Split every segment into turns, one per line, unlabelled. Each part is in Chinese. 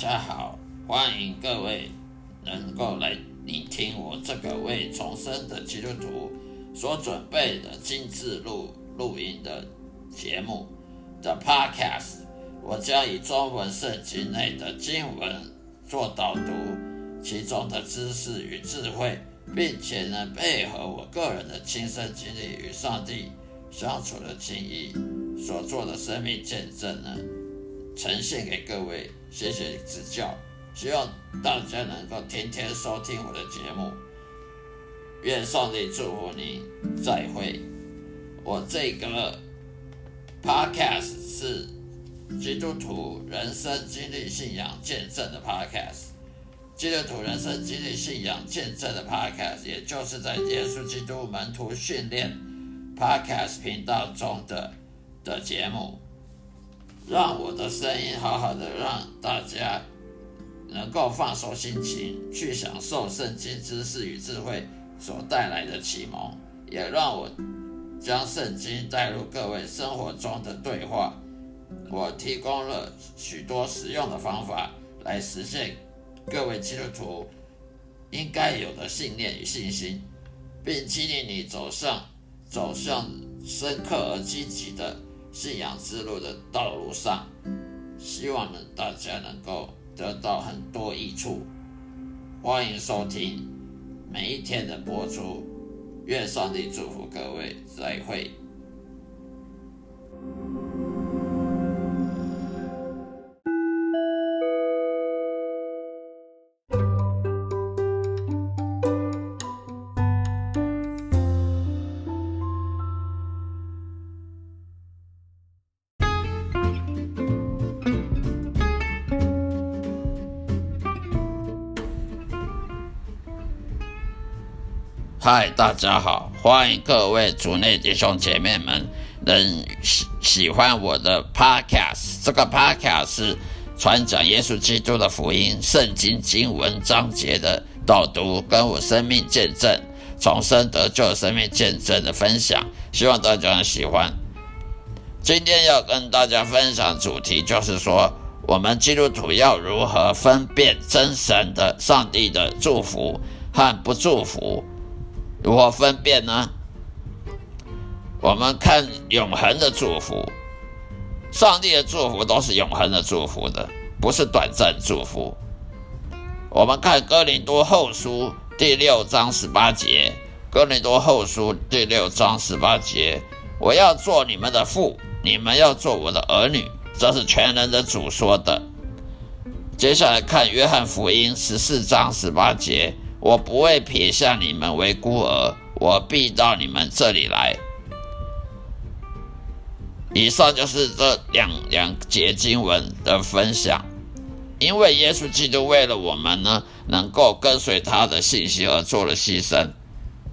大家好，欢迎各位能够来聆听我这个为重生的基督徒所准备的精致录录音的节目的 Podcast。我将以中文圣经内的经文做导读，其中的知识与智慧，并且呢配合我个人的亲身经历与上帝相处的经历所做的生命见证呢，呈现给各位。谢谢指教，希望大家能够天天收听我的节目。愿上帝祝福你，再会。我这个 Podcast 是。基督徒人生经历信仰见证的 Podcast，基督徒人生经历信仰见证的 Podcast，也就是在耶稣基督门徒训练 Podcast 频道中的的节目，让我的声音好好的让大家能够放松心情，去享受圣经知识与智慧所带来的启蒙，也让我将圣经带入各位生活中的对话。我提供了许多实用的方法来实现各位基督徒应该有的信念与信心，并激励你走上走向深刻而积极的信仰之路的道路上。希望呢大家能够得到很多益处。欢迎收听每一天的播出，愿上帝祝福各位，再会。嗨，大家好！欢迎各位主内弟兄姐妹们能喜喜欢我的 Podcast。这个 Podcast 是传讲耶稣基督的福音、圣经经文章节的导读，跟我生命见证、重生得救生命见证的分享。希望大家喜欢。今天要跟大家分享主题，就是说我们基督徒要如何分辨真神的上帝的祝福和不祝福。如何分辨呢？我们看永恒的祝福，上帝的祝福都是永恒的祝福的，不是短暂祝福。我们看哥林多后书第六章十八节，哥林多后书第六章十八节，我要做你们的父，你们要做我的儿女，这是全能的主说的。接下来看约翰福音十四章十八节。我不会撇下你们为孤儿，我必到你们这里来。以上就是这两两节经文的分享。因为耶稣基督为了我们呢，能够跟随他的信息而做了牺牲，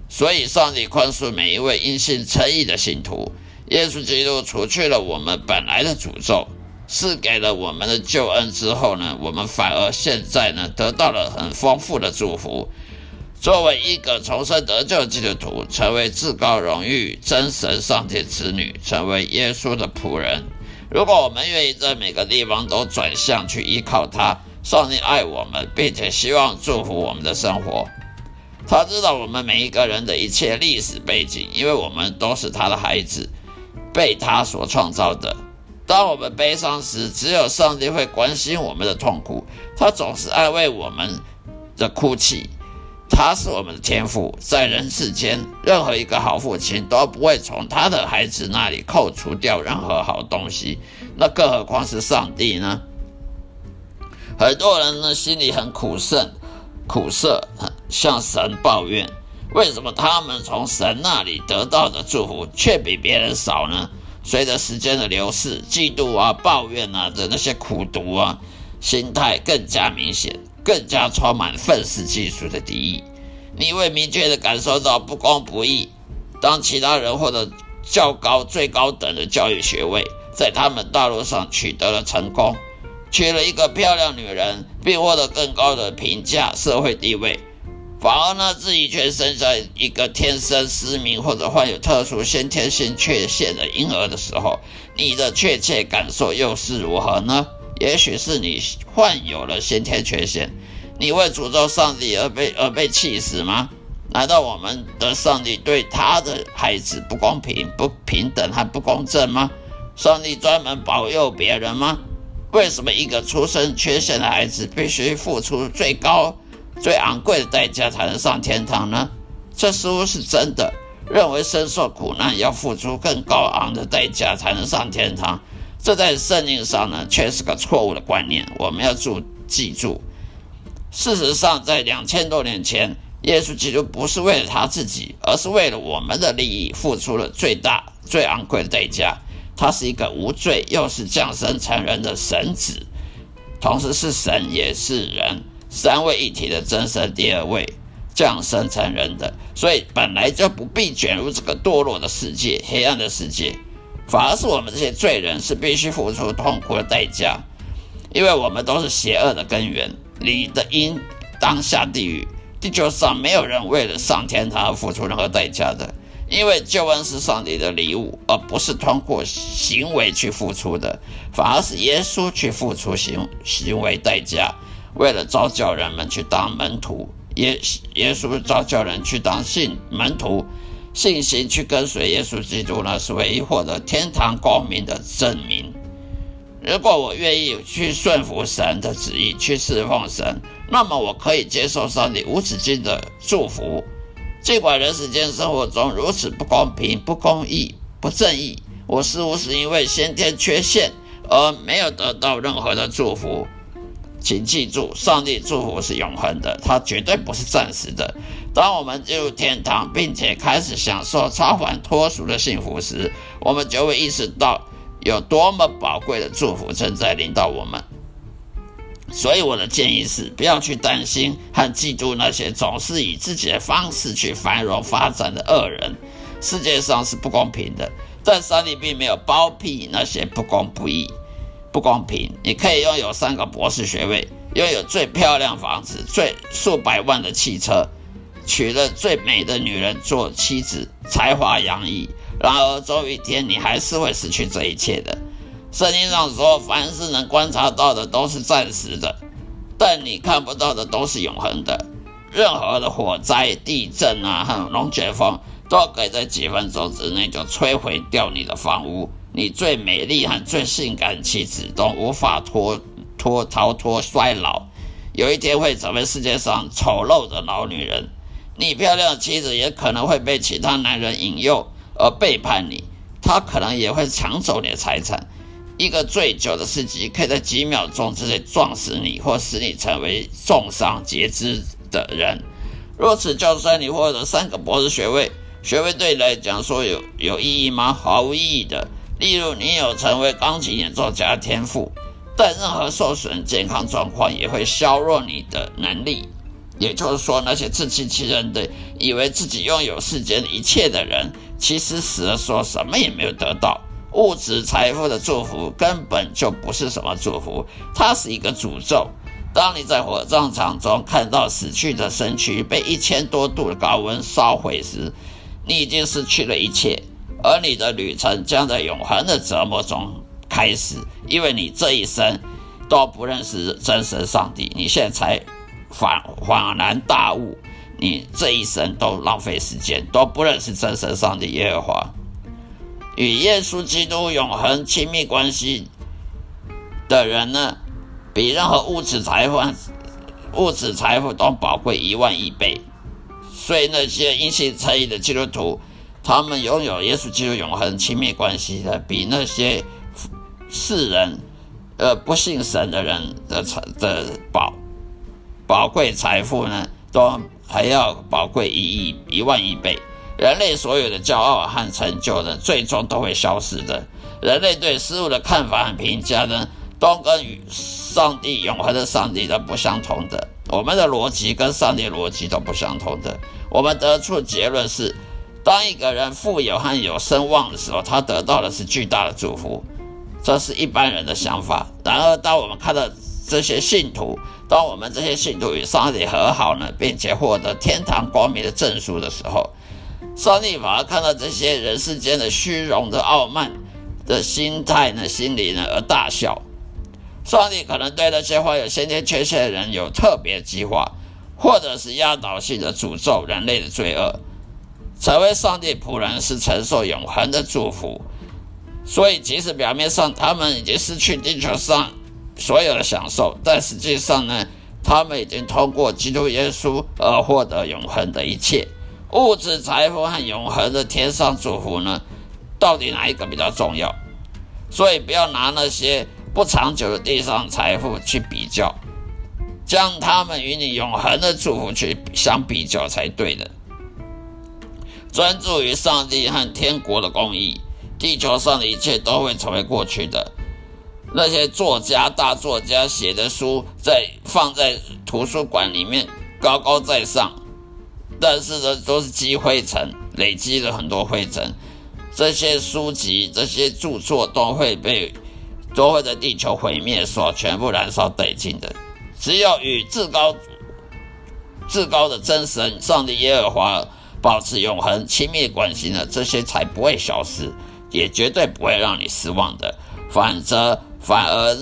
所以上帝宽恕每一位因信称义的信徒。耶稣基督除去了我们本来的诅咒，赐给了我们的救恩之后呢，我们反而现在呢，得到了很丰富的祝福。作为一个重生得救基督徒，成为至高荣誉真神上帝子女，成为耶稣的仆人。如果我们愿意在每个地方都转向去依靠他，上帝爱我们，并且希望祝福我们的生活。他知道我们每一个人的一切历史背景，因为我们都是他的孩子，被他所创造的。当我们悲伤时，只有上帝会关心我们的痛苦，他总是安慰我们的哭泣。他是我们的天父，在人世间，任何一个好父亲都不会从他的孩子那里扣除掉任何好东西，那更何况是上帝呢？很多人呢心里很苦涩，苦涩，向神抱怨，为什么他们从神那里得到的祝福却比别人少呢？随着时间的流逝，嫉妒啊、抱怨啊的那些苦毒啊，心态更加明显。更加充满愤世嫉俗的敌意，你会明确的感受到不公不义。当其他人获得较高、最高等的教育学位，在他们道路上取得了成功，娶了一个漂亮女人，并获得更高的评价、社会地位，反而呢，自己却生在一个天生失明或者患有特殊先天性缺陷的婴儿的时候，你的确切感受又是如何呢？也许是你患有了先天缺陷，你为诅咒上帝而被而被气死吗？难道我们的上帝对他的孩子不公平、不平等和不公正吗？上帝专门保佑别人吗？为什么一个出生缺陷的孩子必须付出最高、最昂贵的代价才能上天堂呢？这似乎是真的。认为深受苦难要付出更高昂的代价才能上天堂，这在圣经上呢却是个错误的观念。我们要注记住，事实上，在两千多年前，耶稣基督不是为了他自己，而是为了我们的利益，付出了最大、最昂贵的代价。他是一个无罪，又是降生成人的神子，同时是神也是人，三位一体的真神第二位。降生成人的，所以本来就不必卷入这个堕落的世界、黑暗的世界，反而是我们这些罪人是必须付出痛苦的代价，因为我们都是邪恶的根源。你的因当下地狱，地球上没有人为了上天堂而付出任何代价的，因为救恩是上帝的礼物，而不是通过行为去付出的，反而是耶稣去付出行行为代价，为了招教人们去当门徒。耶耶稣招教人去当信门徒，信心去跟随耶稣基督呢，是唯一获得天堂光明的证明。如果我愿意去顺服神的旨意，去侍奉神，那么我可以接受上帝无止境的祝福。尽管人世间生活中如此不公平、不公义、不正义，我似乎是因为先天缺陷而没有得到任何的祝福。请记住，上帝祝福是永恒的，它绝对不是暂时的。当我们进入天堂，并且开始享受超凡脱俗的幸福时，我们就会意识到有多么宝贵的祝福正在临到我们。所以，我的建议是，不要去担心和嫉妒那些总是以自己的方式去繁荣发展的恶人。世界上是不公平的，但上帝并没有包庇那些不公不义。不公平！你可以拥有三个博士学位，拥有最漂亮房子、最数百万的汽车，娶了最美的女人做妻子，才华洋溢。然而，终有一天你还是会失去这一切的。圣经上说，凡是能观察到的都是暂时的，但你看不到的都是永恒的。任何的火灾、地震啊，和龙卷风，都可以在几分钟之内就摧毁掉你的房屋。你最美丽和最性感的妻子都无法脱脱逃脱衰老，有一天会成为世界上丑陋的老女人。你漂亮的妻子也可能会被其他男人引诱而背叛你，他可能也会抢走你的财产。一个醉酒的司机可以在几秒钟之内撞死你，或使你成为重伤截肢的人。如此，就算你获得三个博士学位，学位对来讲说有有意义吗？毫无意义的。例如，你有成为钢琴演奏家的天赋，但任何受损健康状况也会削弱你的能力。也就是说，那些自欺欺人的、以为自己拥有世间一切的人，其实死了说什么也没有得到。物质财富的祝福根本就不是什么祝福，它是一个诅咒。当你在火葬场中看到死去的身躯被一千多度的高温烧毁时，你已经失去了一切。而你的旅程将在永恒的折磨中开始，因为你这一生都不认识真神上帝。你现在才恍恍然大悟，你这一生都浪费时间，都不认识真神上帝耶和华。与耶稣基督永恒亲密关系的人呢，比任何物质财富、物质财富都宝贵一万亿倍。所以那些因信称义的基督徒。他们拥有耶稣基督永恒亲密关系的，比那些世人，呃，不信神的人的财的宝宝贵财富呢，都还要宝贵一亿一万亿倍。人类所有的骄傲和成就呢，最终都会消失的。人类对事物的看法和评价呢，都跟与上帝永恒的上帝的不相同的。我们的逻辑跟上帝逻辑都不相同的。我们得出结论是。当一个人富有和有声望的时候，他得到的是巨大的祝福，这是一般人的想法。然而，当我们看到这些信徒，当我们这些信徒与上帝和好呢，并且获得天堂光明的证书的时候，上帝反而看到这些人世间的虚荣的傲慢的心态呢，心里呢而大笑。上帝可能对那些患有先天缺陷的人有特别计划，或者是压倒性的诅咒人类的罪恶。成为上帝仆人是承受永恒的祝福，所以即使表面上他们已经失去地球上所有的享受，但实际上呢，他们已经通过基督耶稣而获得永恒的一切。物质财富和永恒的天上祝福呢？到底哪一个比较重要？所以不要拿那些不长久的地上财富去比较，将他们与你永恒的祝福去相比较才对的。专注于上帝和天国的公义，地球上的一切都会成为过去的。那些作家、大作家写的书，在放在图书馆里面高高在上。但是呢，都是积灰尘，累积了很多灰尘。这些书籍、这些著作都会被都会在地球毁灭所全部燃烧殆尽的。只有与至高、至高的真神上帝耶和华保持永恒亲密关系呢，这些才不会消失，也绝对不会让你失望的。反则反而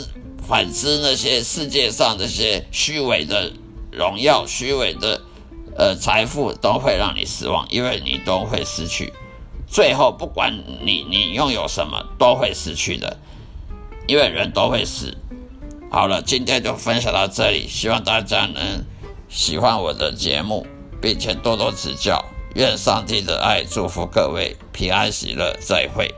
反之，那些世界上这些虚伪的荣耀、虚伪的。呃，财富都会让你失望，因为你都会失去。最后，不管你你拥有什么，都会失去的，因为人都会死。好了，今天就分享到这里，希望大家能喜欢我的节目，并且多多指教。愿上帝的爱祝福各位平安喜乐，再会。